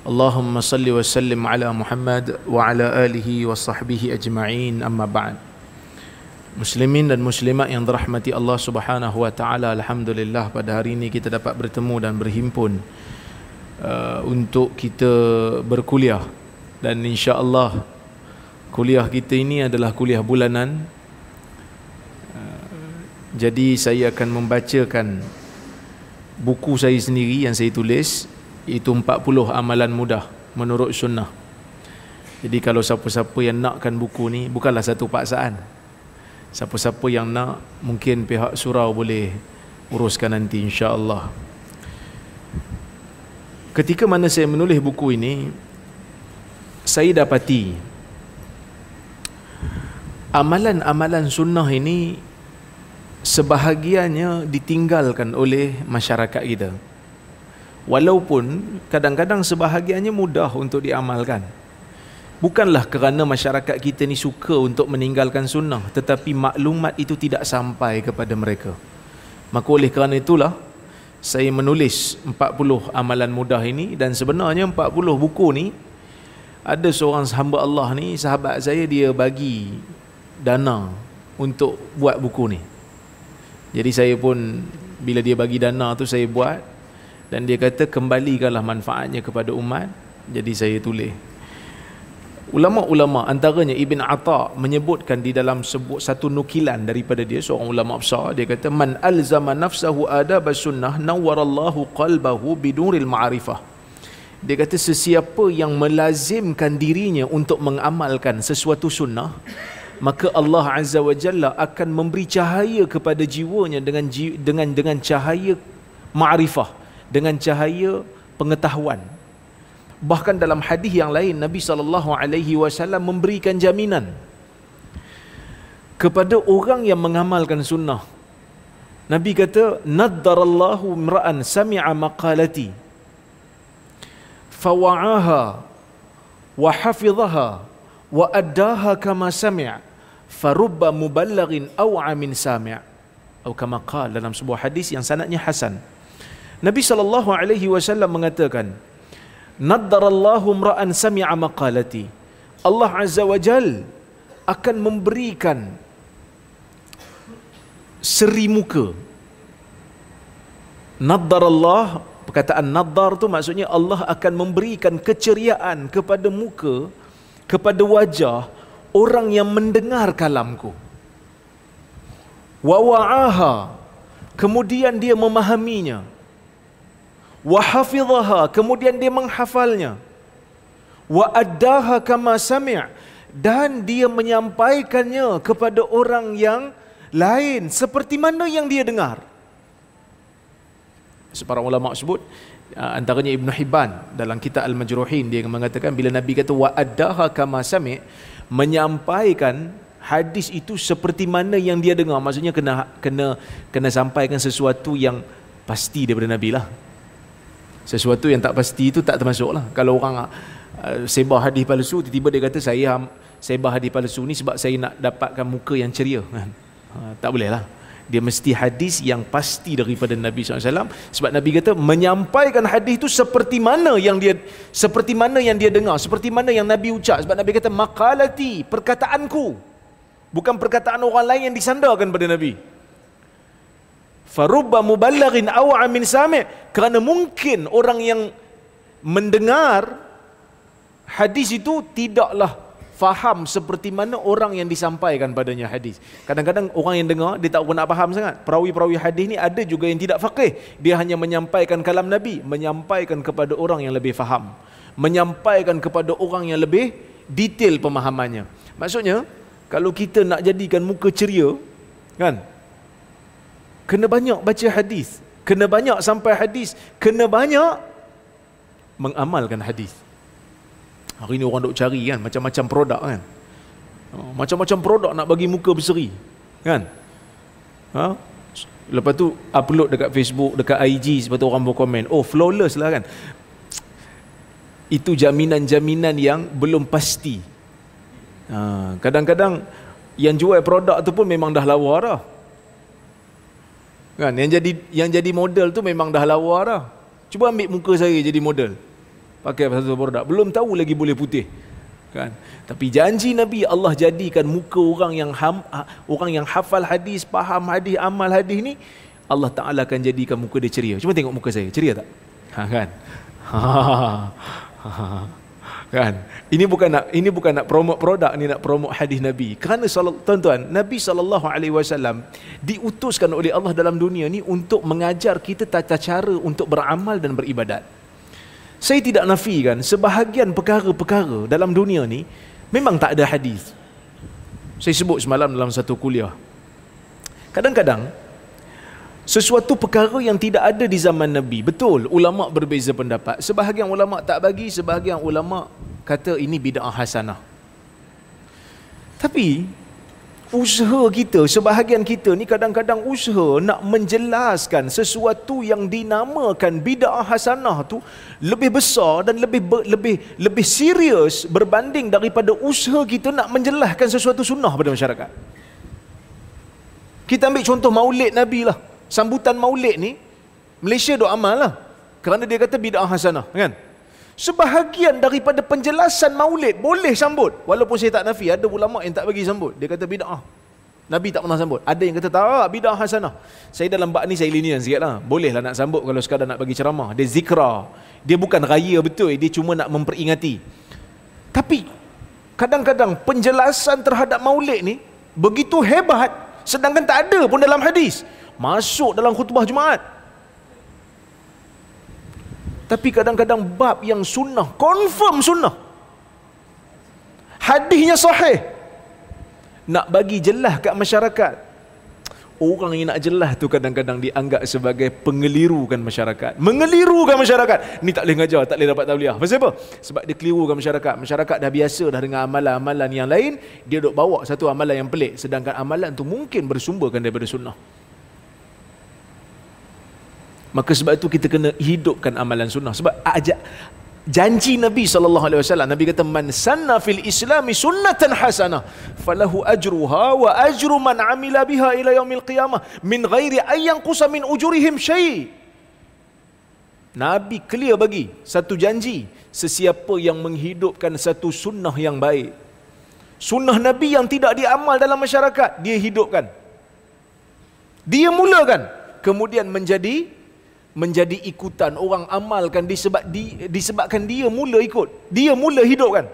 Allahumma salli wa sallim ala Muhammad wa ala alihi wa sahbihi ajma'in. Amma بعد Muslimin dan muslimat yang dirahmati Allah Subhanahu wa taala alhamdulillah pada hari ini kita dapat bertemu dan berhimpun uh, untuk kita berkuliah. Dan insya-Allah kuliah kita ini adalah kuliah bulanan. Uh, jadi saya akan membacakan buku saya sendiri yang saya tulis itu 40 amalan mudah menurut sunnah. Jadi kalau siapa-siapa yang nakkan buku ni bukanlah satu paksaan. Siapa-siapa yang nak Mungkin pihak surau boleh Uruskan nanti insya-Allah. Ketika mana saya menulis buku ini Saya dapati Amalan-amalan sunnah ini Sebahagiannya ditinggalkan oleh masyarakat kita Walaupun kadang-kadang sebahagiannya mudah untuk diamalkan. Bukanlah kerana masyarakat kita ni suka untuk meninggalkan sunnah Tetapi maklumat itu tidak sampai kepada mereka. Maka oleh kerana itulah Saya menulis 40 amalan mudah ini Dan sebenarnya 40 buku ni Ada seorang hamba Allah ni Sahabat saya dia bagi dana Untuk buat buku ni. Jadi saya pun Bila dia bagi dana tu saya buat Dan dia kata kembalikanlah manfaatnya kepada umat Jadi saya tulis. Ulama-ulama antaranya Ibn Atta menyebutkan di dalam sebuah satu nukilan daripada dia seorang ulama besar dia kata man alzama nafsahu adab sunnah nawwarallahu qalbahu biduril ma'rifah. Dia kata sesiapa yang melazimkan dirinya untuk mengamalkan sesuatu sunnah maka Allah Azza wa Jalla akan memberi cahaya kepada jiwanya dengan dengan dengan cahaya ma'rifah dengan cahaya pengetahuan Bahkan dalam hadis yang lain Nabi sallallahu alaihi wasallam memberikan jaminan kepada orang yang mengamalkan sunnah. Nabi kata, "Naddarallahu imra'an sami'a maqalati fawa'aha wa hafizaha wa addaha kama sami' farubba muballighin aw amin sami' atau kama qala dalam sebuah hadis yang sanadnya hasan. Nabi sallallahu alaihi wasallam mengatakan, Naddarallahu mra'an sami'a maqalati. Allah Azza wa Jal akan memberikan seri muka. Naddarallah, perkataan naddar tu maksudnya Allah akan memberikan keceriaan kepada muka, kepada wajah orang yang mendengar kalamku. Wa wa'aha, kemudian dia memahaminya wa hafidhaha kemudian dia menghafalnya. Wa addaha kama sami' dan dia menyampaikannya kepada orang yang lain seperti mana yang dia dengar. Separah ulama sebut uh, antaranya Ibn Hibban dalam kitab Al-Majruhin dia mengatakan bila Nabi kata wa addaha kama sami' menyampaikan hadis itu seperti mana yang dia dengar. Maksudnya kena kena kena sampaikan sesuatu yang pasti daripada Nabi lah sesuatu yang tak pasti itu tak termasuk lah kalau orang uh, sebar hadis palsu tiba-tiba dia kata saya sebar hadis palsu ni sebab saya nak dapatkan muka yang ceria ha, tak boleh lah dia mesti hadis yang pasti daripada Nabi SAW sebab Nabi kata menyampaikan hadis itu seperti mana yang dia seperti mana yang dia dengar seperti mana yang Nabi ucap. Sebab Nabi kata makalati perkataanku. Bukan perkataan orang lain yang disandarkan pada Nabi farubba muballighin aw amin sami' kerana mungkin orang yang mendengar hadis itu tidaklah faham seperti mana orang yang disampaikan padanya hadis. Kadang-kadang orang yang dengar dia tak pun nak faham sangat. Perawi-perawi hadis ni ada juga yang tidak faqih. Dia hanya menyampaikan kalam Nabi, menyampaikan kepada orang yang lebih faham. Menyampaikan kepada orang yang lebih detail pemahamannya. Maksudnya, kalau kita nak jadikan muka ceria, kan? Kena banyak baca hadis kena banyak sampai hadis kena banyak mengamalkan hadis Hari ni orang duk cari kan macam-macam produk kan. Oh, macam-macam produk nak bagi muka berseri. Kan? Ha? Lepas tu upload dekat Facebook, dekat IG sebab tu orang berkomen, "Oh, flawless lah kan." Itu jaminan-jaminan yang belum pasti. Ha, kadang-kadang yang jual produk tu pun memang dah lawa dah. Kan? Yang jadi yang jadi model tu memang dah lawa dah. Cuba ambil muka saya jadi model. Pakai satu produk. Belum tahu lagi boleh putih. Kan? Tapi janji nabi Allah jadikan muka orang yang ham, orang yang hafal hadis faham hadis amal hadis ni Allah Taala akan jadikan muka dia ceria. Cuma tengok muka saya. Ceria tak? Ha kan? Ha, kan ini bukan nak ini bukan nak promote produk ni nak promote hadis nabi kerana tuan-tuan nabi sallallahu alaihi wasallam diutuskan oleh Allah dalam dunia ni untuk mengajar kita tata cara untuk beramal dan beribadat saya tidak nafikan sebahagian perkara-perkara dalam dunia ni memang tak ada hadis. Saya sebut semalam dalam satu kuliah. Kadang-kadang sesuatu perkara yang tidak ada di zaman Nabi. Betul, ulama berbeza pendapat. Sebahagian ulama tak bagi, sebahagian ulama kata ini bid'ah hasanah. Tapi usaha kita, sebahagian kita ni kadang-kadang usaha nak menjelaskan sesuatu yang dinamakan bid'ah hasanah tu lebih besar dan lebih lebih lebih serius berbanding daripada usaha kita nak menjelaskan sesuatu sunnah pada masyarakat. Kita ambil contoh maulid Nabi lah. Sambutan maulid ni Malaysia doa amal lah. Kerana dia kata bid'ah hasanah, kan? Sebahagian daripada penjelasan maulid boleh sambut. Walaupun saya tak nafi, ada ulama yang tak bagi sambut. Dia kata bid'ah. Nabi tak pernah sambut. Ada yang kata tak, bid'ah hasanah. Saya dalam bab ni saya linian sikit lah. Boleh lah nak sambut kalau sekadar nak bagi ceramah. Dia zikra. Dia bukan raya betul. Dia cuma nak memperingati. Tapi, kadang-kadang penjelasan terhadap maulid ni begitu hebat. Sedangkan tak ada pun dalam hadis. Masuk dalam khutbah Jumaat. Tapi kadang-kadang bab yang sunnah, confirm sunnah. Hadisnya sahih. Nak bagi jelas kat masyarakat. Orang yang nak jelas tu kadang-kadang dianggap sebagai pengelirukan masyarakat. Mengelirukan masyarakat. Ni tak boleh ngajar, tak boleh dapat tauliah. Pasal apa? Sebab dia kelirukan masyarakat. Masyarakat dah biasa dah dengan amalan-amalan yang lain. Dia duk bawa satu amalan yang pelik. Sedangkan amalan tu mungkin bersumberkan daripada sunnah. Maka sebab itu kita kena hidupkan amalan sunnah. Sebab ajak janji Nabi wasallam Nabi kata man sanna fil islami sunnatan hasanah falahu ajruha wa ajru man amila biha ila yaumil qiyamah min ghairi ay yanqusa min ujurihim syai. Nabi clear bagi satu janji sesiapa yang menghidupkan satu sunnah yang baik. Sunnah Nabi yang tidak diamal dalam masyarakat dia hidupkan. Dia mulakan kemudian menjadi menjadi ikutan. Orang amalkan disebab di, disebabkan dia mula ikut. Dia mula hidup kan?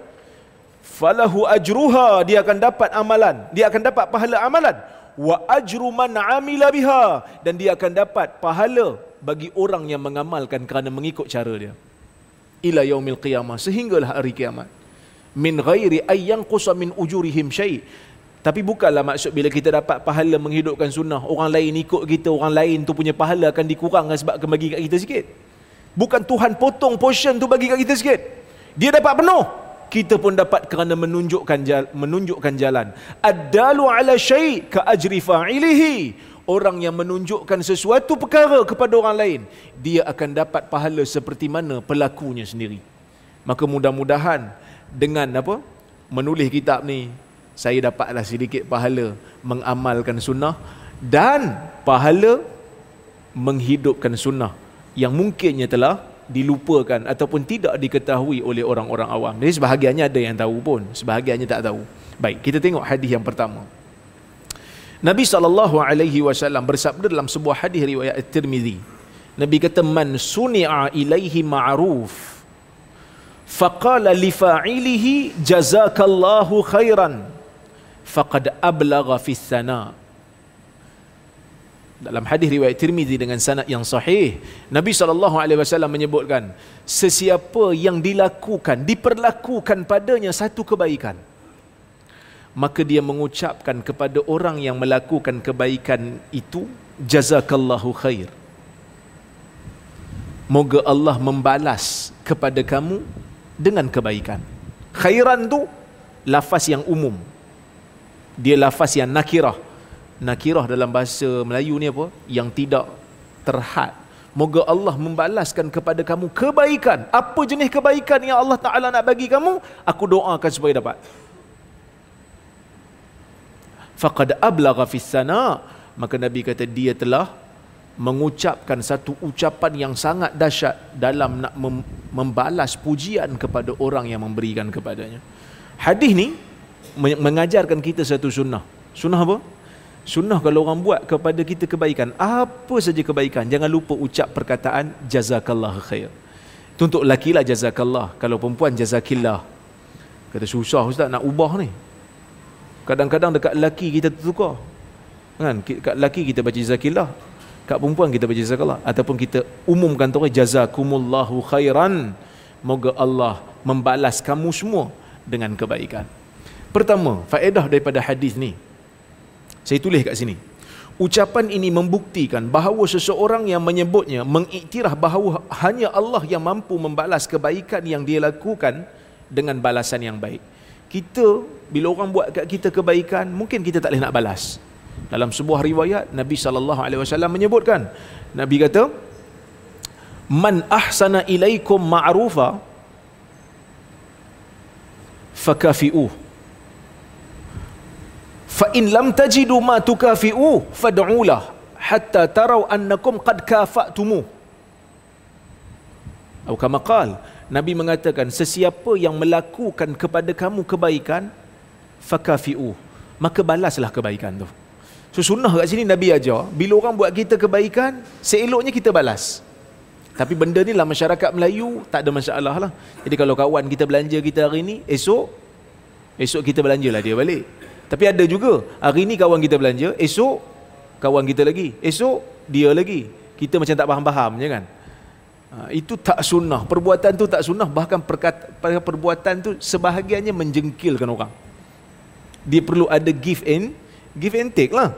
Falahu ajruha dia akan dapat amalan. Dia akan dapat pahala amalan. Wa ajru man amila biha dan dia akan dapat pahala bagi orang yang mengamalkan kerana mengikut cara dia. Ila yaumil qiyamah sehinggalah hari kiamat. Min ghairi ay yanqusa min ujurihim syai' Tapi bukanlah maksud bila kita dapat pahala menghidupkan sunnah, orang lain ikut kita, orang lain tu punya pahala akan dikurangkan sebab akan bagi kat kita sikit. Bukan Tuhan potong portion tu bagi kat kita sikit. Dia dapat penuh. Kita pun dapat kerana menunjukkan jalan, menunjukkan jalan. Ad-dalu ala syai' ka ajri fa'ilihi. Orang yang menunjukkan sesuatu perkara kepada orang lain, dia akan dapat pahala seperti mana pelakunya sendiri. Maka mudah-mudahan dengan apa? Menulis kitab ni, saya dapatlah sedikit pahala mengamalkan sunnah dan pahala menghidupkan sunnah yang mungkinnya telah dilupakan ataupun tidak diketahui oleh orang-orang awam. Jadi sebahagiannya ada yang tahu pun, sebahagiannya tak tahu. Baik, kita tengok hadis yang pertama. Nabi sallallahu alaihi wasallam bersabda dalam sebuah hadis riwayat At-Tirmizi. Nabi kata man suni'a ilaihi ma'ruf faqala li fa'ilihi jazakallahu khairan faqad ablagha fi sana. Dalam hadis riwayat Tirmizi dengan sanad yang sahih Nabi SAW menyebutkan sesiapa yang dilakukan diperlakukan padanya satu kebaikan maka dia mengucapkan kepada orang yang melakukan kebaikan itu jazakallahu khair. Moga Allah membalas kepada kamu dengan kebaikan. Khairan tu lafaz yang umum. Dia lafaz yang nakirah. Nakirah dalam bahasa Melayu ni apa? Yang tidak terhad. Moga Allah membalaskan kepada kamu kebaikan. Apa jenis kebaikan yang Allah Ta'ala nak bagi kamu? Aku doakan supaya dapat. Faqad ablagha fis sana. Maka Nabi kata dia telah mengucapkan satu ucapan yang sangat dahsyat dalam nak membalas pujian kepada orang yang memberikan kepadanya. Hadis ni mengajarkan kita satu sunnah. Sunnah apa? Sunnah kalau orang buat kepada kita kebaikan, apa saja kebaikan, jangan lupa ucap perkataan jazakallah khair. Itu untuk lelaki lah jazakallah. Kalau perempuan jazakillah. Kata susah ustaz nak ubah ni. Kadang-kadang dekat lelaki kita tertukar. Kan? Dekat lelaki kita baca jazakillah. Kat perempuan kita baca jazakallah. Ataupun kita umumkan tu jazakumullahu khairan. Moga Allah membalas kamu semua dengan kebaikan. Pertama, faedah daripada hadis ni. Saya tulis kat sini. Ucapan ini membuktikan bahawa seseorang yang menyebutnya mengiktiraf bahawa hanya Allah yang mampu membalas kebaikan yang dia lakukan dengan balasan yang baik. Kita bila orang buat kat kita kebaikan, mungkin kita tak boleh nak balas. Dalam sebuah riwayat Nabi sallallahu alaihi wasallam menyebutkan, Nabi kata, "Man ahsana ilaikum ma'rufa fakafi'uh." Fa in lam tajidu ma tukafi'u fad'ulah hatta tarau annakum qad kafa'tumu atau kama qal nabi mengatakan sesiapa yang melakukan kepada kamu kebaikan fakafi'u maka balaslah kebaikan tu so sunnah kat sini nabi ajar bila orang buat kita kebaikan seeloknya kita balas tapi benda ni lah masyarakat Melayu tak ada masalah lah. Jadi kalau kawan kita belanja kita hari ni, esok esok kita belanjalah dia balik. Tapi ada juga hari ni kawan kita belanja, esok kawan kita lagi, esok dia lagi. Kita macam tak faham-faham je kan. Ha, itu tak sunnah. Perbuatan tu tak sunnah. Bahkan perkata, perbuatan tu sebahagiannya menjengkilkan orang. Dia perlu ada give and give and take lah.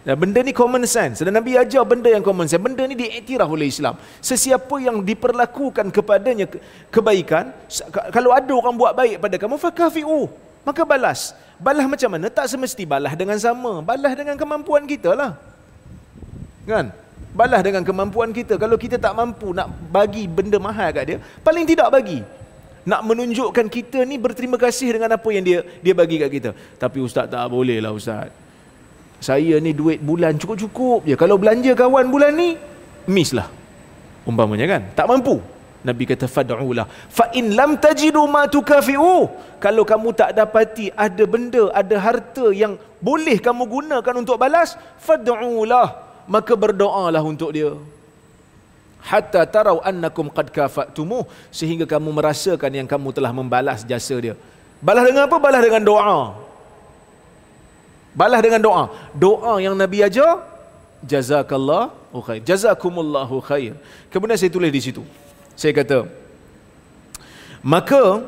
Dan benda ni common sense. Dan Nabi ajar benda yang common sense. Benda ni diiktiraf oleh Islam. Sesiapa yang diperlakukan kepadanya kebaikan, kalau ada orang buat baik pada kamu, fakafi'u. Maka balas. Balas macam mana? Tak semesti balas dengan sama. Balas dengan kemampuan kita lah. Kan? Balas dengan kemampuan kita. Kalau kita tak mampu nak bagi benda mahal kat dia, paling tidak bagi. Nak menunjukkan kita ni berterima kasih dengan apa yang dia dia bagi kat kita. Tapi ustaz tak boleh lah ustaz. Saya ni duit bulan cukup-cukup je. Kalau belanja kawan bulan ni, miss lah. Umpamanya kan? Tak mampu. Nabi kata fad'ulah. Fa in lam tajidu ma tukafi'u. Kalau kamu tak dapati ada benda ada harta yang boleh kamu gunakan untuk balas fad'ulah. Maka berdoalah untuk dia. Hatta tarau annakum qad kafatumu. Sehingga kamu merasakan yang kamu telah membalas jasa dia. Balas dengan apa? Balas dengan doa. Balas dengan doa. Doa yang nabi ajar jazakallahu khair jazakumullahu khair kemudian saya tulis di situ saya kata maka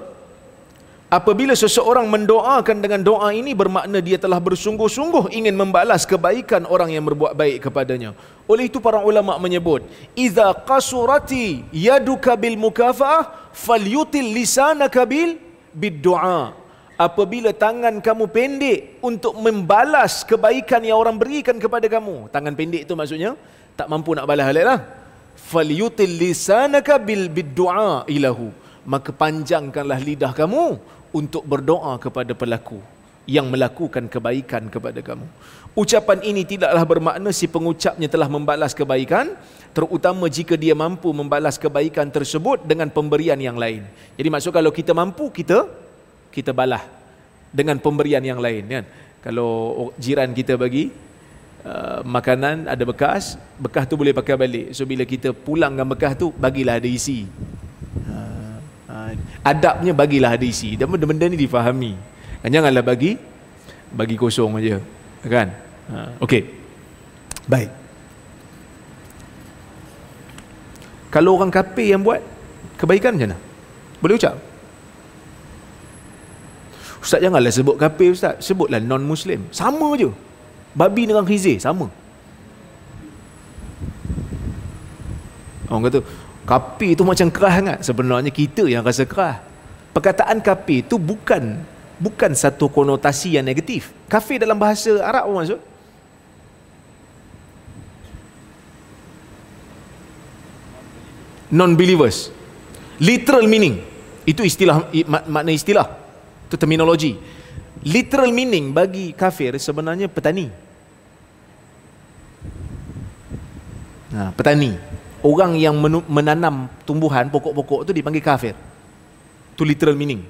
apabila seseorang mendoakan dengan doa ini bermakna dia telah bersungguh-sungguh ingin membalas kebaikan orang yang berbuat baik kepadanya. Oleh itu para ulama menyebut iza qasurati yaduka bil mukafaah falyutil lisanaka bil biddu'a apabila tangan kamu pendek untuk membalas kebaikan yang orang berikan kepada kamu. Tangan pendek itu maksudnya tak mampu nak balas balik lah falyutil lisanaka bil biddu'a ilahu maka panjangkanlah lidah kamu untuk berdoa kepada pelaku yang melakukan kebaikan kepada kamu. Ucapan ini tidaklah bermakna si pengucapnya telah membalas kebaikan terutama jika dia mampu membalas kebaikan tersebut dengan pemberian yang lain. Jadi maksud kalau kita mampu kita kita balas dengan pemberian yang lain kan. Kalau jiran kita bagi Uh, makanan ada bekas bekas tu boleh pakai balik. So bila kita pulangkan bekas tu bagilah ada isi. Uh, uh, adabnya bagilah ada isi. Dan benda-benda ni difahami. Kan janganlah bagi bagi kosong aja. Kan? Okey. Baik. Kalau orang kafir yang buat kebaikan macam mana? Boleh ucap? Ustaz janganlah sebut kafir Ustaz. Sebutlah non-Muslim. Sama je Babi dengan khizir sama. Orang kata, kapi tu macam keras sangat. Sebenarnya kita yang rasa keras. perkataan kafir itu bukan bukan satu konotasi yang negatif. Kafir dalam bahasa Arab apa maksud? Non-believers. Literal meaning. Itu istilah makna istilah. Itu terminologi. Literal meaning bagi kafir sebenarnya petani. Nah, petani. Orang yang menanam tumbuhan pokok-pokok itu dipanggil kafir. Itu literal meaning.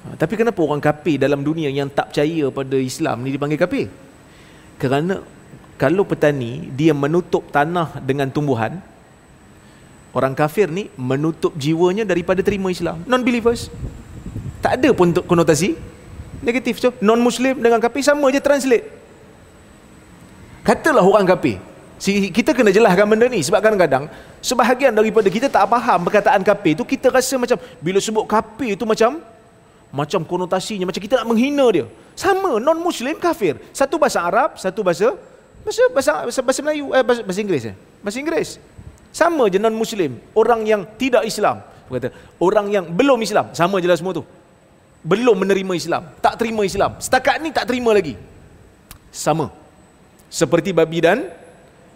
Ha, tapi kenapa orang kafir dalam dunia yang tak percaya pada Islam ni dipanggil kafir? Kerana kalau petani dia menutup tanah dengan tumbuhan, orang kafir ni menutup jiwanya daripada terima Islam. Non-believers. Tak ada pun konotasi. Negatif. So, non-Muslim dengan kafir sama je translate. Katalah orang kafir. Kita kena jelaskan benda ni. Sebab kadang-kadang sebahagian daripada kita tak faham perkataan kafir tu kita rasa macam bila sebut kafir tu macam macam konotasinya macam kita nak menghina dia. Sama non muslim kafir. Satu bahasa Arab satu bahasa bahasa bahasa, bahasa, bahasa Melayu eh bahasa, bahasa Inggeris eh. Bahasa Inggeris. Sama je non muslim orang yang tidak Islam. Kata orang yang belum Islam sama jelas semua tu belum menerima Islam tak terima Islam setakat ni tak terima lagi sama seperti babi dan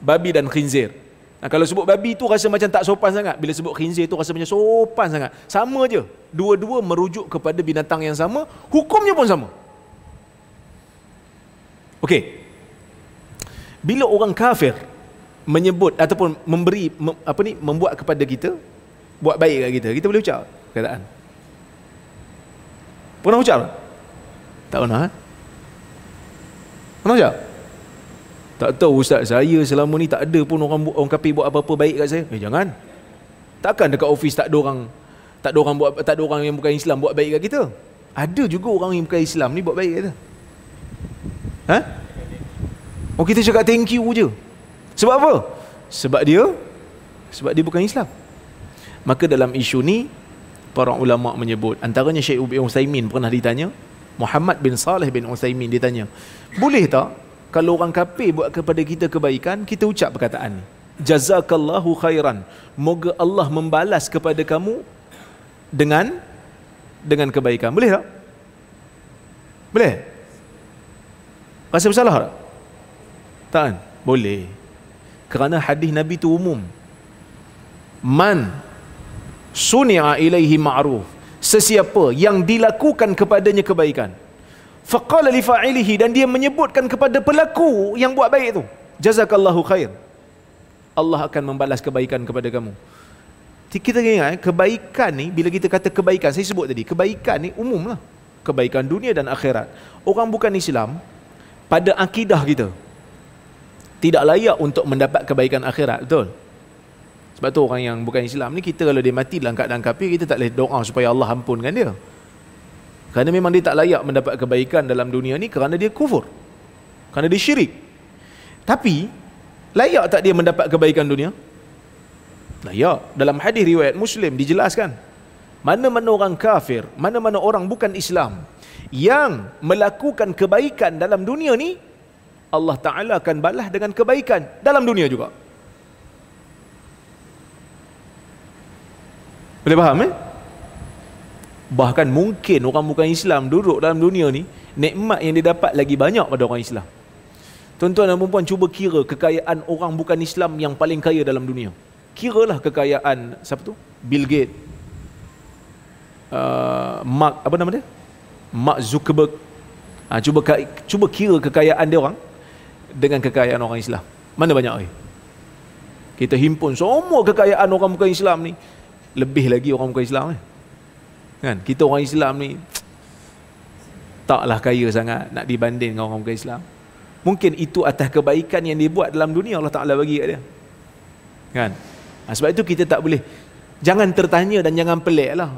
babi dan khinzir Nah, kalau sebut babi tu rasa macam tak sopan sangat. Bila sebut khinzir tu rasa macam sopan sangat. Sama je. Dua-dua merujuk kepada binatang yang sama. Hukumnya pun sama. Okey. Bila orang kafir menyebut ataupun memberi mem, apa ni membuat kepada kita buat baik kat kita, kita boleh ucap kataan. Pernah ucap? Tak pernah. Ha? Pernah ucap? Tak tahu ustaz saya selama ni tak ada pun orang orang kafir buat apa-apa baik kat saya. Eh jangan. Takkan dekat office tak ada orang tak ada orang buat tak ada orang yang bukan Islam buat baik kat kita. Ada juga orang yang bukan Islam ni buat baik kat kita. Ha? Oh kita cakap thank you je. Sebab apa? Sebab dia sebab dia bukan Islam. Maka dalam isu ni para ulama menyebut antaranya Syekh Ubi Utsaimin pernah ditanya Muhammad bin Saleh bin Utsaimin ditanya boleh tak kalau orang kafir buat kepada kita kebaikan, kita ucap perkataan ni. Jazakallahu khairan. Moga Allah membalas kepada kamu dengan dengan kebaikan. Boleh tak? Boleh? Rasa bersalah tak? Tak kan? Boleh. Kerana hadis Nabi tu umum. Man suni'a ilaihi ma'ruf. Sesiapa yang dilakukan kepadanya kebaikan. Faqala li fa'ilihi dan dia menyebutkan kepada pelaku yang buat baik tu. Jazakallahu khair. Allah akan membalas kebaikan kepada kamu. Kita ingat eh, kebaikan ni bila kita kata kebaikan saya sebut tadi kebaikan ni umum lah kebaikan dunia dan akhirat. Orang bukan Islam pada akidah kita tidak layak untuk mendapat kebaikan akhirat betul sebab tu orang yang bukan Islam ni kita kalau dia mati dalam keadaan kafir kita tak boleh doa supaya Allah ampunkan dia kerana memang dia tak layak mendapat kebaikan dalam dunia ni kerana dia kufur. Kerana dia syirik. Tapi, layak tak dia mendapat kebaikan dunia? Layak. Dalam hadis riwayat Muslim dijelaskan. Mana-mana orang kafir, mana-mana orang bukan Islam yang melakukan kebaikan dalam dunia ni, Allah Ta'ala akan balas dengan kebaikan dalam dunia juga. Boleh faham eh? Bahkan mungkin orang bukan Islam duduk dalam dunia ni Nikmat yang dia dapat lagi banyak pada orang Islam Tuan-tuan dan perempuan cuba kira kekayaan orang bukan Islam yang paling kaya dalam dunia Kiralah kekayaan siapa tu? Bill Gates uh, Mark, apa nama dia? Mark Zuckerberg ha, cuba, cuba kira kekayaan dia orang Dengan kekayaan orang Islam Mana banyak eh? Kita himpun semua kekayaan orang bukan Islam ni Lebih lagi orang bukan Islam eh? Kan? Kita orang Islam ni taklah kaya sangat nak dibanding dengan orang bukan Islam. Mungkin itu atas kebaikan yang dia buat dalam dunia Allah Taala bagi kat dia. Kan? Ha, sebab itu kita tak boleh jangan tertanya dan jangan pelik lah.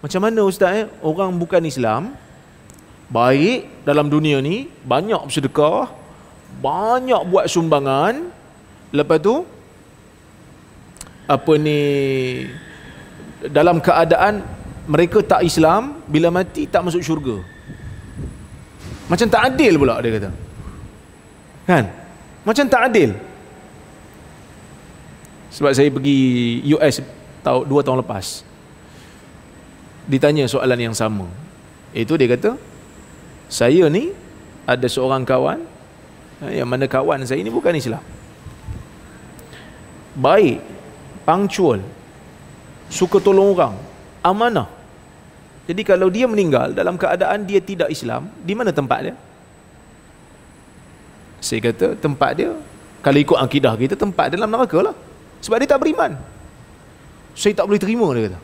Macam mana ustaz eh? Orang bukan Islam baik dalam dunia ni, banyak bersedekah, banyak buat sumbangan, lepas tu apa ni dalam keadaan mereka tak Islam bila mati tak masuk syurga. Macam tak adil pula dia kata. Kan? Macam tak adil. Sebab saya pergi US tahun dua tahun lepas ditanya soalan yang sama. Itu dia kata, saya ni ada seorang kawan eh, yang mana kawan saya ni bukan Islam. Baik, punctual, suka tolong orang, amanah. Jadi kalau dia meninggal dalam keadaan dia tidak Islam, di mana tempat dia? Saya kata tempat dia kalau ikut akidah kita tempat dalam neraka lah. Sebab dia tak beriman. Saya tak boleh terima dia kata.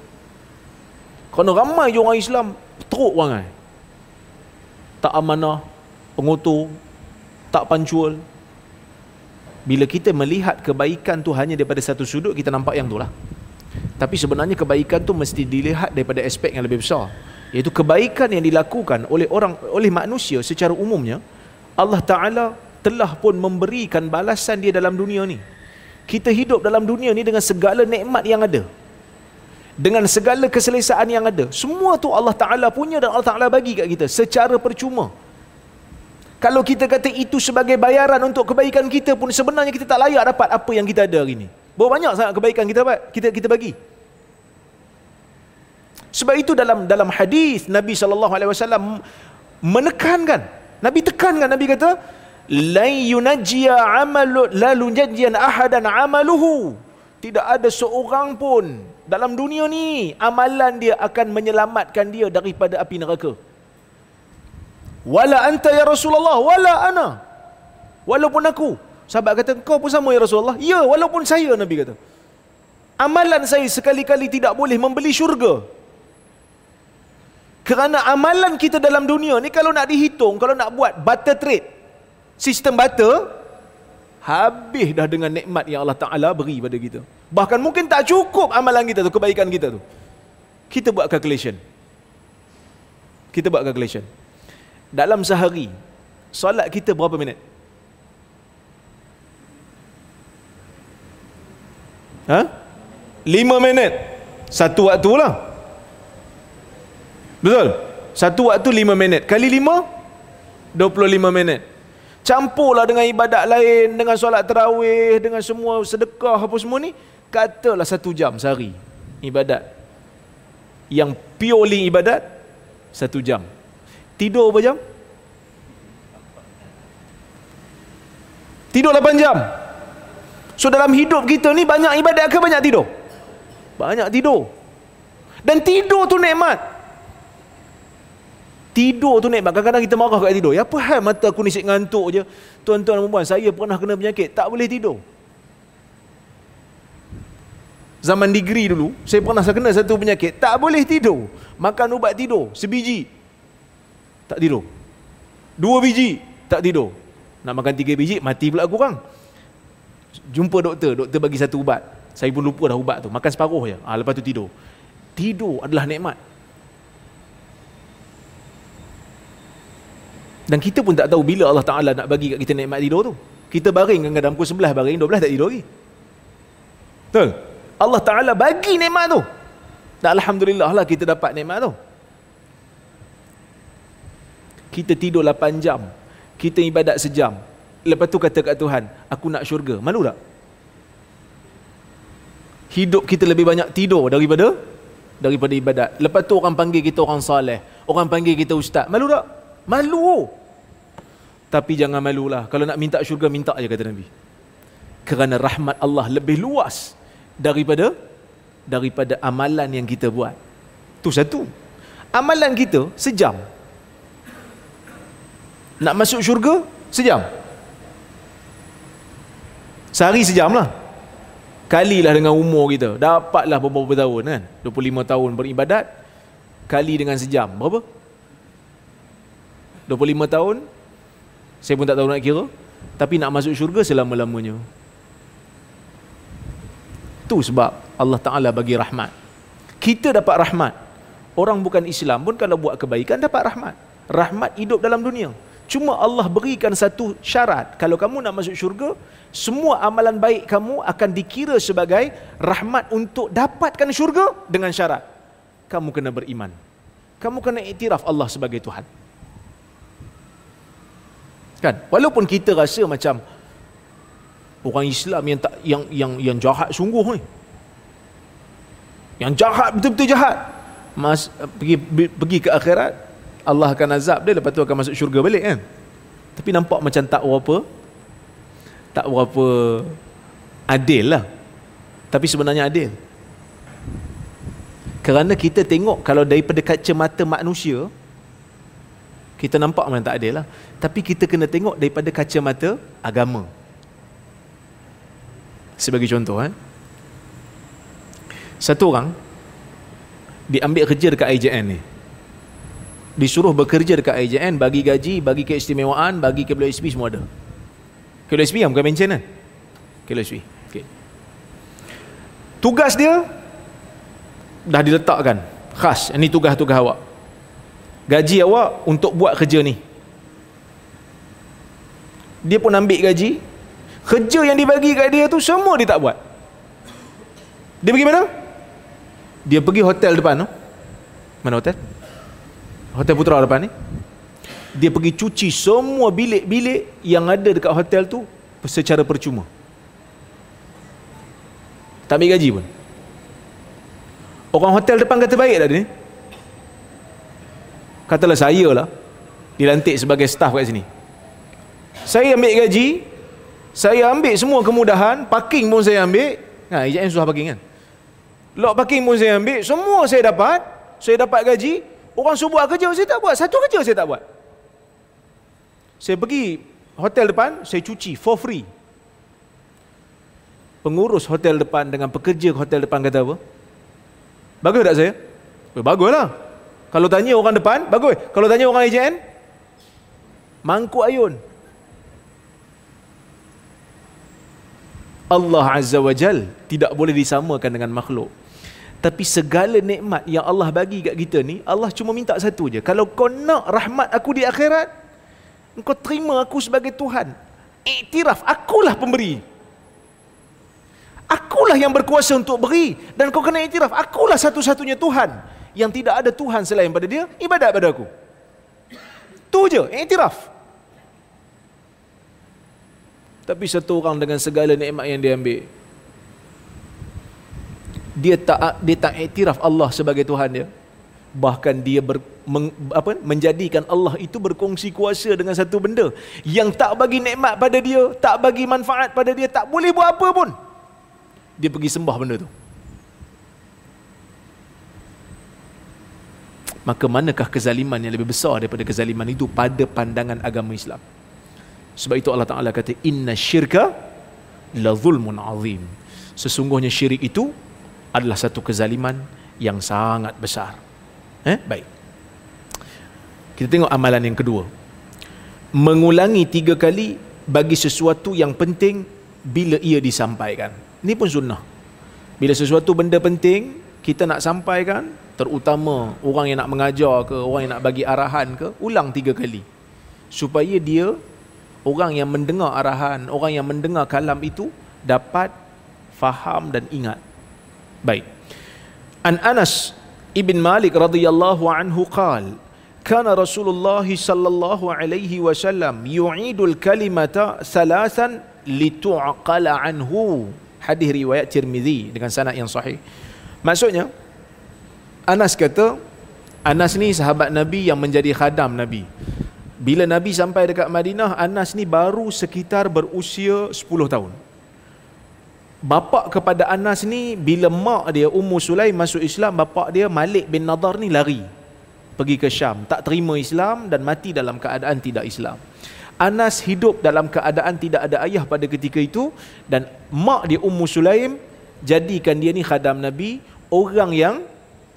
Kerana ramai je orang Islam teruk bangai. Tak amanah, pengotor, tak pancual. Bila kita melihat kebaikan tu hanya daripada satu sudut, kita nampak yang tu lah. Tapi sebenarnya kebaikan tu mesti dilihat daripada aspek yang lebih besar. Iaitu kebaikan yang dilakukan oleh orang oleh manusia secara umumnya, Allah Ta'ala telah pun memberikan balasan dia dalam dunia ni. Kita hidup dalam dunia ni dengan segala nikmat yang ada dengan segala keselesaan yang ada semua tu Allah Ta'ala punya dan Allah Ta'ala bagi kat kita secara percuma kalau kita kata itu sebagai bayaran untuk kebaikan kita pun sebenarnya kita tak layak dapat apa yang kita ada hari ini berapa banyak sangat kebaikan kita dapat kita kita bagi sebab itu dalam dalam hadis Nabi SAW menekankan Nabi tekankan Nabi kata la yunajjiya amalu la lunajjiyan ahadan amaluhu tidak ada seorang pun dalam dunia ni amalan dia akan menyelamatkan dia daripada api neraka. Wala anta ya Rasulullah wala ana. Walaupun aku. Sahabat kata kau pun sama ya Rasulullah. Ya walaupun saya Nabi kata. Amalan saya sekali-kali tidak boleh membeli syurga. Kerana amalan kita dalam dunia ni kalau nak dihitung, kalau nak buat butter trade, sistem butter, habis dah dengan nikmat yang Allah Ta'ala beri pada kita. Bahkan mungkin tak cukup amalan kita tu, kebaikan kita tu. Kita buat calculation. Kita buat calculation. Dalam sehari, solat kita berapa minit? Ha? Lima minit. Satu waktu lah. Betul? Satu waktu lima minit. Kali lima? Dua puluh lima minit. Campurlah dengan ibadat lain, dengan solat terawih, dengan semua sedekah apa semua ni. Katalah satu jam sehari ibadat. Yang purely ibadat, satu jam. Tidur berapa jam? Tidur lapan jam. So dalam hidup kita ni banyak ibadat ke banyak tidur? Banyak tidur. Dan tidur tu nikmat. Tidur tu naik Kadang-kadang kita marah kat tidur. Ya apa hal mata aku ni sik ngantuk je. Tuan-tuan dan puan saya pernah kena penyakit. Tak boleh tidur. Zaman degree dulu, saya pernah saya kena satu penyakit. Tak boleh tidur. Makan ubat tidur. Sebiji. Tak tidur. Dua biji. Tak tidur. Nak makan tiga biji, mati pula kurang. Jumpa doktor. Doktor bagi satu ubat. Saya pun lupa dah ubat tu. Makan separuh je. Ha, lepas tu tidur. Tidur adalah nikmat. Dan kita pun tak tahu bila Allah Ta'ala nak bagi kat kita nikmat tidur tu. Kita baring kadang-kadang pukul 11 baring, 12 tak tidur lagi. Betul? Allah Ta'ala bagi nikmat tu. Dan Alhamdulillah lah kita dapat nikmat tu. Kita tidur 8 jam. Kita ibadat sejam. Lepas tu kata kat Tuhan, aku nak syurga. Malu tak? Hidup kita lebih banyak tidur daripada daripada ibadat. Lepas tu orang panggil kita orang saleh. Orang panggil kita ustaz. Malu tak? Malu. Tapi jangan malulah. Kalau nak minta syurga, minta aja kata Nabi. Kerana rahmat Allah lebih luas daripada daripada amalan yang kita buat. Tu satu. Amalan kita sejam. Nak masuk syurga, sejam. Sehari sejam lah. Kalilah dengan umur kita. Dapatlah beberapa tahun kan. 25 tahun beribadat. Kali dengan sejam. Berapa? 25 tahun saya pun tak tahu nak kira tapi nak masuk syurga selama-lamanya tu sebab Allah Ta'ala bagi rahmat kita dapat rahmat orang bukan Islam pun kalau buat kebaikan dapat rahmat rahmat hidup dalam dunia cuma Allah berikan satu syarat kalau kamu nak masuk syurga semua amalan baik kamu akan dikira sebagai rahmat untuk dapatkan syurga dengan syarat kamu kena beriman kamu kena iktiraf Allah sebagai Tuhan Kan? Walaupun kita rasa macam orang Islam yang tak yang yang yang jahat sungguh ni. Yang jahat betul-betul jahat. mas, pergi pergi ke akhirat Allah akan azab dia lepas tu akan masuk syurga balik kan? Tapi nampak macam tak berapa tak berapa adil lah. Tapi sebenarnya adil. Kerana kita tengok kalau daripada kacamata manusia kita nampak memang tak adil lah. Tapi kita kena tengok daripada kacamata agama. Sebagai contoh kan? Satu orang diambil kerja dekat IJN ni disuruh bekerja dekat IJN bagi gaji bagi keistimewaan bagi KWSP semua ada. KWSP yang bukan mention kan? KWSP okay. tugas dia dah diletakkan. Khas ini tugas-tugas awak. Gaji awak untuk buat kerja ni. Dia pun ambil gaji. Kerja yang dibagi kat dia tu semua dia tak buat. Dia pergi mana? dia pergi hotel depan tu. Mana hotel? Hotel putra depan ni? Dia pergi cuci semua bilik-bilik yang ada dekat hotel tu secara percuma. Tak ambil gaji pun. Orang hotel depan kata baik tak dia ni? Katalah saya lah. Dilantik sebagai staff kat sini. Saya ambil gaji saya ambil semua kemudahan parking pun saya ambil. Ha, IJN susah parking kan? Lock parking pun saya ambil, semua saya dapat. Saya dapat gaji. Orang suruh buat kerja, saya tak buat. Satu kerja saya tak buat. Saya pergi hotel depan, saya cuci for free. Pengurus hotel depan dengan pekerja hotel depan kata apa? Bagus tak saya? Eh, baguslah. Kalau tanya orang depan, bagus. Kalau tanya orang AJN, mangkuk ayun. Allah Azza wa Jal tidak boleh disamakan dengan makhluk. Tapi segala nikmat yang Allah bagi kat kita ni, Allah cuma minta satu je. Kalau kau nak rahmat aku di akhirat, kau terima aku sebagai Tuhan. Iktiraf, akulah pemberi. Akulah yang berkuasa untuk beri. Dan kau kena iktiraf, akulah satu-satunya Tuhan. Yang tidak ada Tuhan selain pada dia, ibadat pada aku. Tu je, iktiraf. Tapi satu orang dengan segala nikmat yang dia ambil, dia tak dia tak iktiraf Allah sebagai Tuhan dia. Bahkan dia ber, meng, apa menjadikan Allah itu berkongsi kuasa dengan satu benda. Yang tak bagi nikmat pada dia tak bagi manfaat pada dia tak boleh buat apa pun. Dia pergi sembah benda tu. Maka manakah kezaliman yang lebih besar daripada kezaliman itu pada pandangan agama Islam? Sebab itu Allah Taala kata inna syirka la zulmun azim. Sesungguhnya syirik itu adalah satu kezaliman yang sangat besar. Eh? Baik. Kita tengok amalan yang kedua. Mengulangi tiga kali bagi sesuatu yang penting bila ia disampaikan. Ini pun sunnah. Bila sesuatu benda penting, kita nak sampaikan, terutama orang yang nak mengajar ke, orang yang nak bagi arahan ke, ulang tiga kali. Supaya dia, orang yang mendengar arahan, orang yang mendengar kalam itu, dapat faham dan ingat. Baik. An Anas ibn Malik radhiyallahu anhu qal kana Rasulullah sallallahu alaihi wasallam yu'idul kalimata salasan litu'qala anhu. Hadis riwayat Tirmizi dengan sanad yang sahih. Maksudnya Anas kata Anas ni sahabat Nabi yang menjadi khadam Nabi. Bila Nabi sampai dekat Madinah Anas ni baru sekitar berusia 10 tahun Bapa kepada Anas ni bila mak dia Ummu Sulaim masuk Islam, bapa dia Malik bin Nadar ni lari pergi ke Syam, tak terima Islam dan mati dalam keadaan tidak Islam. Anas hidup dalam keadaan tidak ada ayah pada ketika itu dan mak dia Ummu Sulaim jadikan dia ni khadam Nabi, orang yang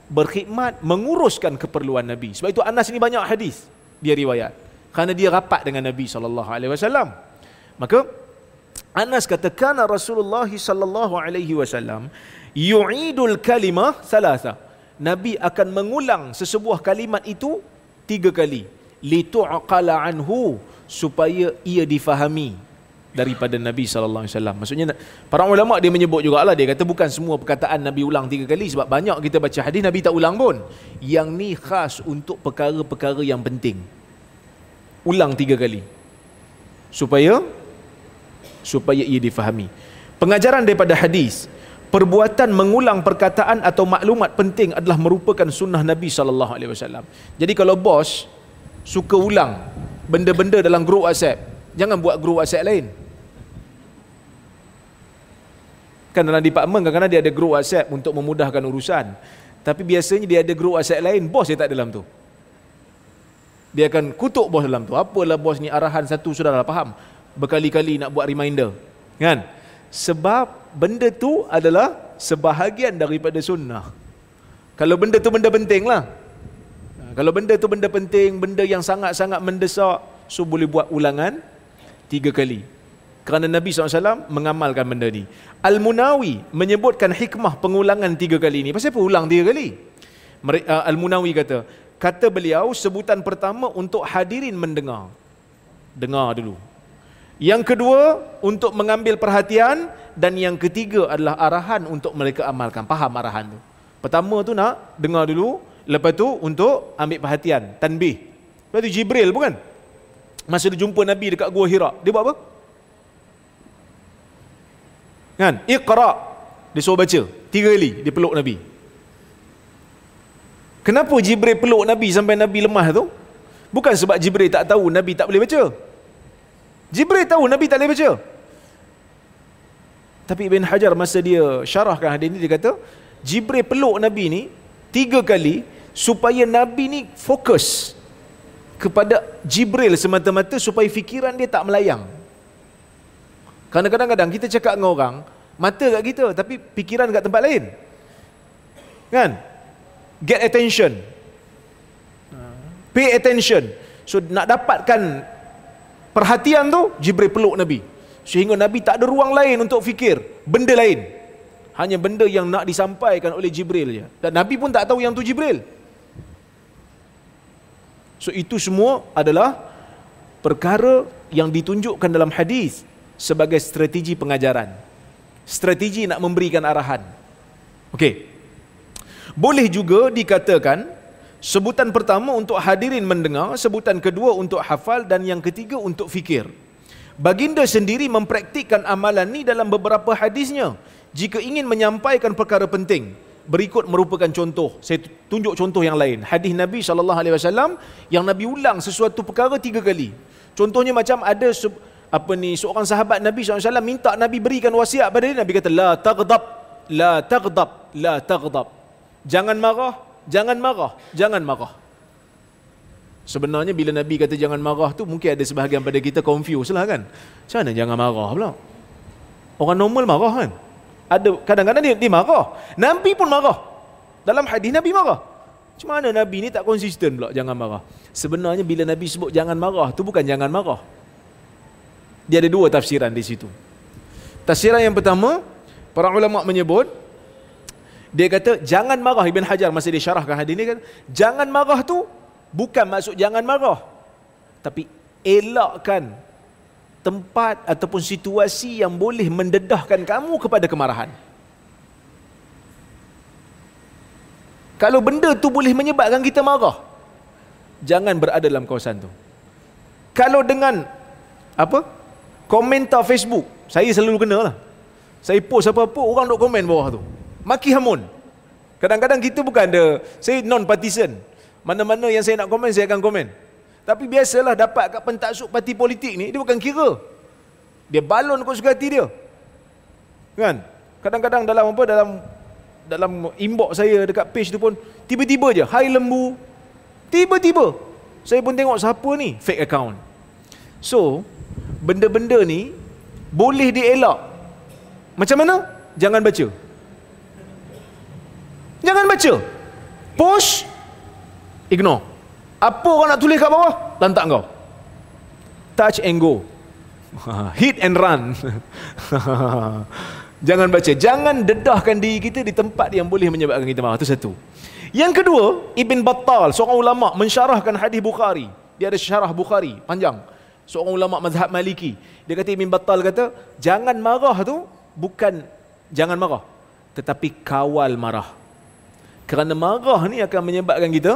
berkhidmat menguruskan keperluan Nabi. Sebab itu Anas ni banyak hadis dia riwayat. Kerana dia rapat dengan Nabi sallallahu alaihi wasallam. Maka Anas kata kana Rasulullah sallallahu alaihi wasallam yu'idul kalimah salasa. Nabi akan mengulang sesebuah kalimat itu tiga kali litu'qala anhu supaya ia difahami daripada Nabi sallallahu alaihi wasallam. Maksudnya para ulama dia menyebut jugalah dia kata bukan semua perkataan Nabi ulang tiga kali sebab banyak kita baca hadis Nabi tak ulang pun. Yang ni khas untuk perkara-perkara yang penting. Ulang tiga kali. Supaya supaya ia difahami. Pengajaran daripada hadis, perbuatan mengulang perkataan atau maklumat penting adalah merupakan sunnah Nabi sallallahu alaihi wasallam. Jadi kalau bos suka ulang benda-benda dalam grup WhatsApp, jangan buat grup WhatsApp lain. Kan dalam department kadang-kadang dia ada grup WhatsApp untuk memudahkan urusan. Tapi biasanya dia ada grup WhatsApp lain, bos dia tak dalam tu. Dia akan kutuk bos dalam tu. Apalah bos ni arahan satu sudah dah faham. Berkali-kali nak buat reminder. Kan? Sebab benda tu adalah sebahagian daripada sunnah. Kalau benda tu benda penting lah. Kalau benda tu benda penting, benda yang sangat-sangat mendesak, so boleh buat ulangan tiga kali. Kerana Nabi SAW mengamalkan benda ni. Al-Munawi menyebutkan hikmah pengulangan tiga kali ni. Pasal apa ulang tiga kali? Uh, Al-Munawi kata, kata beliau sebutan pertama untuk hadirin mendengar. Dengar dulu. Yang kedua, untuk mengambil perhatian. Dan yang ketiga adalah arahan untuk mereka amalkan. Faham arahan tu. Pertama tu nak dengar dulu. Lepas tu untuk ambil perhatian. Tanbih. Lepas tu Jibril bukan? Masa dia jumpa Nabi dekat Gua Hira. Dia buat apa? Kan? Iqra. Dia suruh baca. Tiga kali dia peluk Nabi. Kenapa Jibril peluk Nabi sampai Nabi lemah tu? Bukan sebab Jibril tak tahu Nabi tak boleh baca. Jibril tahu Nabi tak boleh baca. Tapi Ibn Hajar masa dia syarahkan hadis ni dia kata Jibril peluk Nabi ni tiga kali supaya Nabi ni fokus kepada Jibril semata-mata supaya fikiran dia tak melayang. Kerana kadang-kadang kita cakap dengan orang, mata kat kita tapi pikiran kat tempat lain. Kan? Get attention. Pay attention. So nak dapatkan perhatian tu, Jibril peluk Nabi. Sehingga Nabi tak ada ruang lain untuk fikir benda lain. Hanya benda yang nak disampaikan oleh Jibril je. Dan Nabi pun tak tahu yang tu Jibril. So itu semua adalah perkara yang ditunjukkan dalam hadis sebagai strategi pengajaran. Strategi nak memberikan arahan. Okey. Boleh juga dikatakan sebutan pertama untuk hadirin mendengar, sebutan kedua untuk hafal dan yang ketiga untuk fikir. Baginda sendiri mempraktikkan amalan ni dalam beberapa hadisnya. Jika ingin menyampaikan perkara penting, berikut merupakan contoh. Saya tunjuk contoh yang lain. Hadis Nabi saw yang Nabi ulang sesuatu perkara tiga kali. Contohnya macam ada apa ni seorang sahabat Nabi SAW minta Nabi berikan wasiat pada dia Nabi kata la taghdab la taghdab la taghdab jangan marah jangan marah jangan marah. Sebenarnya bila Nabi kata jangan marah tu mungkin ada sebahagian pada kita confuse lah kan. Macam mana jangan marah pula? Orang normal marah kan? Ada kadang-kadang dia, dia marah. Nabi pun marah. Dalam hadis Nabi marah. Macam mana Nabi ni tak konsisten pula jangan marah? Sebenarnya bila Nabi sebut jangan marah tu bukan jangan marah. Dia ada dua tafsiran di situ. Tafsiran yang pertama, para ulama menyebut dia kata jangan marah Ibn Hajar masa dia syarahkan hadis ini kan, jangan marah tu bukan maksud jangan marah. Tapi elakkan tempat ataupun situasi yang boleh mendedahkan kamu kepada kemarahan. Kalau benda tu boleh menyebabkan kita marah, jangan berada dalam kawasan tu. Kalau dengan apa? komentar Facebook saya selalu kena lah saya post apa-apa orang duk komen bawah tu maki hamun. Kadang-kadang kita bukan ada saya non partisan mana-mana yang saya nak komen saya akan komen. Tapi biasalah dapat kat pentaksub parti politik ni dia bukan kira. Dia balon kau suka hati dia. Kan? Kadang-kadang dalam apa dalam dalam inbox saya dekat page tu pun tiba-tiba je hai lembu. Tiba-tiba saya pun tengok siapa ni? Fake account. So benda-benda ni boleh dielak. Macam mana? Jangan baca. Jangan baca. Push, ignore. Apa orang nak tulis kat bawah? Lantak kau. Touch and go. Hit and run. Jangan baca. Jangan dedahkan diri kita di tempat yang boleh menyebabkan kita marah. Itu satu. Yang kedua, Ibn Battal, seorang ulama mensyarahkan hadis Bukhari. Dia ada syarah Bukhari, panjang seorang ulama mazhab maliki dia kata Ibn Battal kata jangan marah tu bukan jangan marah tetapi kawal marah kerana marah ni akan menyebabkan kita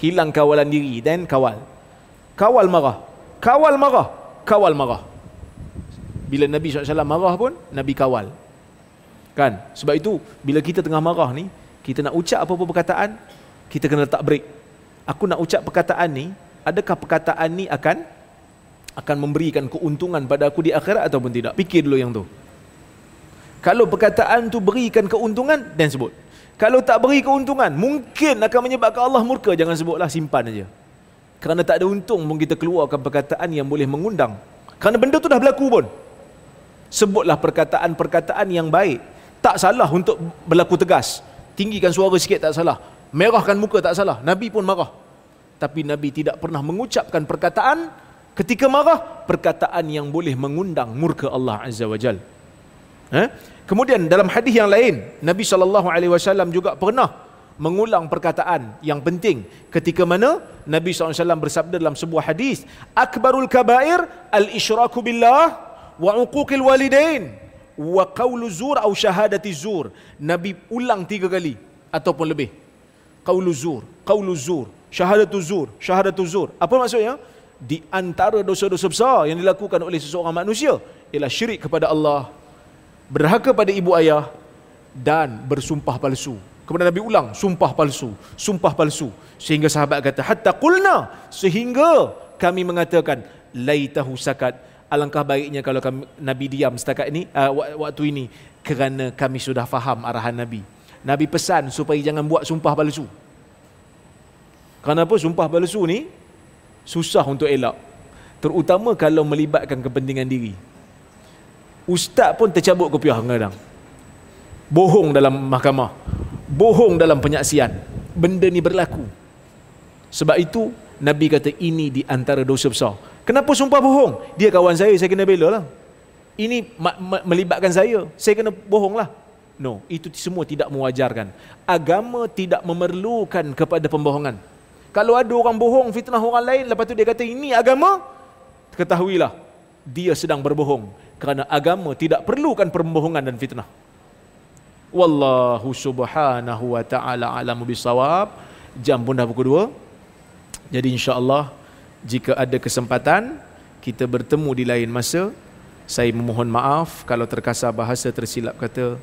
hilang kawalan diri dan kawal kawal marah kawal marah kawal marah bila Nabi SAW marah pun Nabi kawal Kan? Sebab itu bila kita tengah marah ni, kita nak ucap apa-apa perkataan, kita kena letak break. Aku nak ucap perkataan ni, adakah perkataan ni akan akan memberikan keuntungan pada aku di akhirat ataupun tidak? Fikir dulu yang tu. Kalau perkataan tu berikan keuntungan, dan sebut. Kalau tak beri keuntungan, mungkin akan menyebabkan Allah murka, jangan sebutlah, simpan aja. Kerana tak ada untung pun kita keluarkan perkataan yang boleh mengundang. Kerana benda tu dah berlaku pun. Sebutlah perkataan-perkataan yang baik tak salah untuk berlaku tegas. Tinggikan suara sikit tak salah. Merahkan muka tak salah. Nabi pun marah. Tapi Nabi tidak pernah mengucapkan perkataan ketika marah. Perkataan yang boleh mengundang murka Allah Azza wa Jal. Eh? Kemudian dalam hadis yang lain, Nabi SAW juga pernah mengulang perkataan yang penting. Ketika mana Nabi SAW bersabda dalam sebuah hadis akbarul kabair al isyraku billah wa uquqil walidain wa qawlu zur atau syahadati zur. Nabi ulang tiga kali ataupun lebih. Qawlu zur qawlu zur syahadatu zur syahadatu zur. Apa maksudnya? Di antara dosa-dosa besar yang dilakukan oleh seseorang manusia ialah syirik kepada Allah berhaka pada ibu ayah dan bersumpah palsu kemudian nabi ulang sumpah palsu sumpah palsu sehingga sahabat kata hatta qulna sehingga kami mengatakan laitahu sakat alangkah baiknya kalau kami, Nabi diam setakat ini uh, waktu ini kerana kami sudah faham arahan Nabi. Nabi pesan supaya jangan buat sumpah palsu. Kenapa sumpah palsu ni susah untuk elak. Terutama kalau melibatkan kepentingan diri. Ustaz pun tercabut kopiah kadang. Bohong dalam mahkamah. Bohong dalam penyaksian. Benda ni berlaku. Sebab itu Nabi kata ini di antara dosa besar. Kenapa sumpah bohong? Dia kawan saya, saya kena bela lah. Ini melibatkan saya, saya kena bohong lah. No, itu semua tidak mewajarkan. Agama tidak memerlukan kepada pembohongan. Kalau ada orang bohong, fitnah orang lain, lepas tu dia kata ini agama, ketahuilah, dia sedang berbohong. Kerana agama tidak perlukan pembohongan dan fitnah. Wallahu subhanahu wa ta'ala alamu bisawab. Jam pun dah pukul dua. Jadi insya-Allah jika ada kesempatan kita bertemu di lain masa saya memohon maaf kalau terkasar bahasa tersilap kata